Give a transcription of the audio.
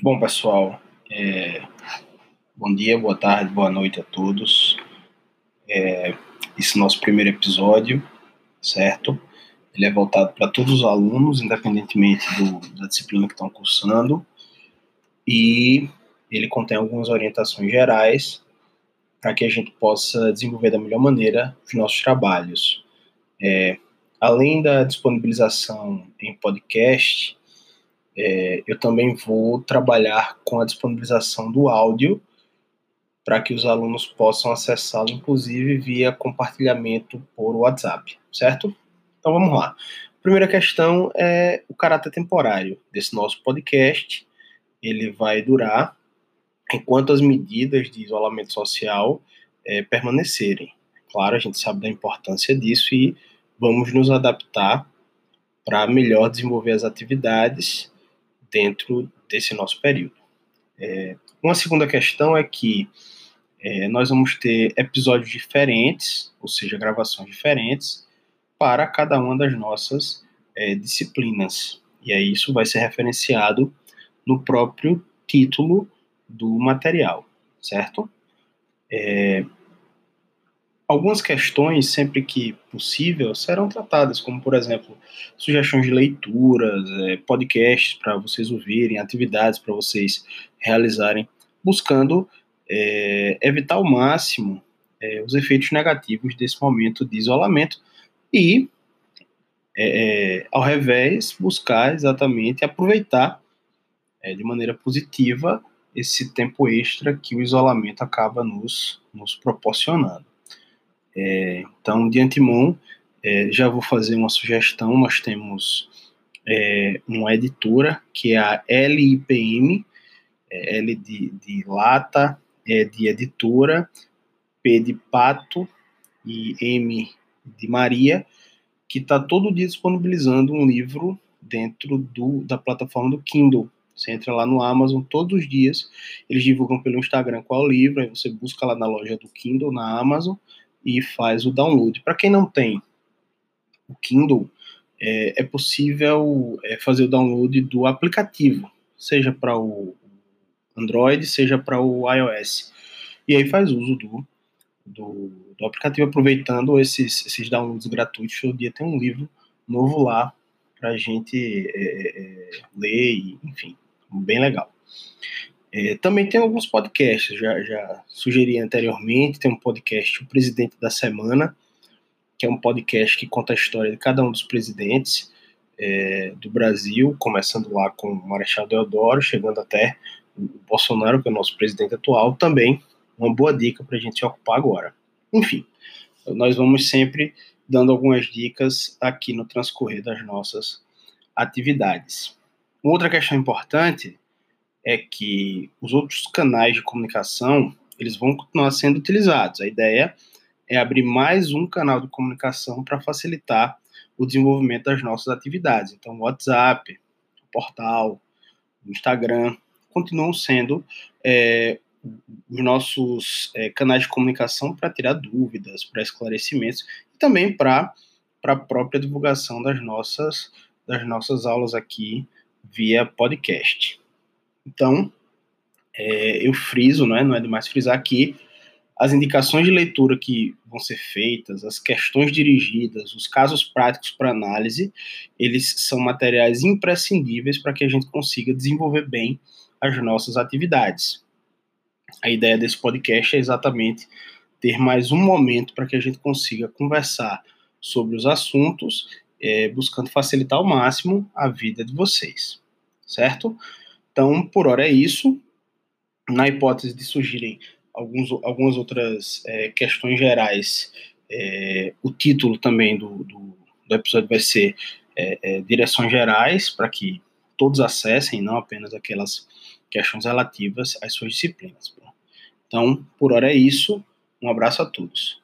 Bom, pessoal, é, bom dia, boa tarde, boa noite a todos. É, esse é nosso primeiro episódio, certo? Ele é voltado para todos os alunos, independentemente do, da disciplina que estão cursando, e ele contém algumas orientações gerais para que a gente possa desenvolver da melhor maneira os nossos trabalhos. É, além da disponibilização em podcast, é, eu também vou trabalhar com a disponibilização do áudio para que os alunos possam acessá-lo, inclusive via compartilhamento por WhatsApp, certo? Então vamos lá. Primeira questão é o caráter temporário desse nosso podcast. Ele vai durar enquanto as medidas de isolamento social é, permanecerem. Claro, a gente sabe da importância disso e vamos nos adaptar para melhor desenvolver as atividades dentro desse nosso período. É, uma segunda questão é que é, nós vamos ter episódios diferentes, ou seja, gravações diferentes, para cada uma das nossas é, disciplinas. E aí isso vai ser referenciado no próprio título do material, certo? É, Algumas questões, sempre que possível, serão tratadas, como, por exemplo, sugestões de leituras, é, podcasts para vocês ouvirem, atividades para vocês realizarem, buscando é, evitar ao máximo é, os efeitos negativos desse momento de isolamento e, é, é, ao revés, buscar exatamente aproveitar é, de maneira positiva esse tempo extra que o isolamento acaba nos, nos proporcionando. É, então, de antemão, é, já vou fazer uma sugestão. Nós temos é, uma editora que é a LIPM, é, L de, de lata, é de editora, P de pato e M de Maria, que está todo dia disponibilizando um livro dentro do, da plataforma do Kindle. Você entra lá no Amazon todos os dias, eles divulgam pelo Instagram qual livro, aí você busca lá na loja do Kindle, na Amazon, e faz o download. Para quem não tem o Kindle, é, é possível é, fazer o download do aplicativo, seja para o Android, seja para o iOS. E aí faz uso do, do, do aplicativo, aproveitando esses, esses downloads gratuitos. Todo dia tem um livro novo lá para a gente é, é, ler, e, enfim, bem legal. É, também tem alguns podcasts, já, já sugeri anteriormente, tem um podcast, O Presidente da Semana, que é um podcast que conta a história de cada um dos presidentes é, do Brasil, começando lá com o Marechal Deodoro, chegando até o Bolsonaro, que é o nosso presidente atual, também uma boa dica para a gente se ocupar agora. Enfim, nós vamos sempre dando algumas dicas aqui no transcorrer das nossas atividades. Outra questão importante é que os outros canais de comunicação eles vão continuar sendo utilizados. A ideia é abrir mais um canal de comunicação para facilitar o desenvolvimento das nossas atividades. Então, o WhatsApp, o portal, o Instagram continuam sendo é, os nossos é, canais de comunicação para tirar dúvidas, para esclarecimentos e também para a própria divulgação das nossas, das nossas aulas aqui via podcast. Então, é, eu friso, não é, não é demais frisar aqui, as indicações de leitura que vão ser feitas, as questões dirigidas, os casos práticos para análise, eles são materiais imprescindíveis para que a gente consiga desenvolver bem as nossas atividades. A ideia desse podcast é exatamente ter mais um momento para que a gente consiga conversar sobre os assuntos, é, buscando facilitar ao máximo a vida de vocês, certo? Então, por hora é isso. Na hipótese de surgirem alguns, algumas outras é, questões gerais, é, o título também do, do, do episódio vai ser é, é Direções Gerais, para que todos acessem, não apenas aquelas questões relativas às suas disciplinas. Então, por hora é isso. Um abraço a todos.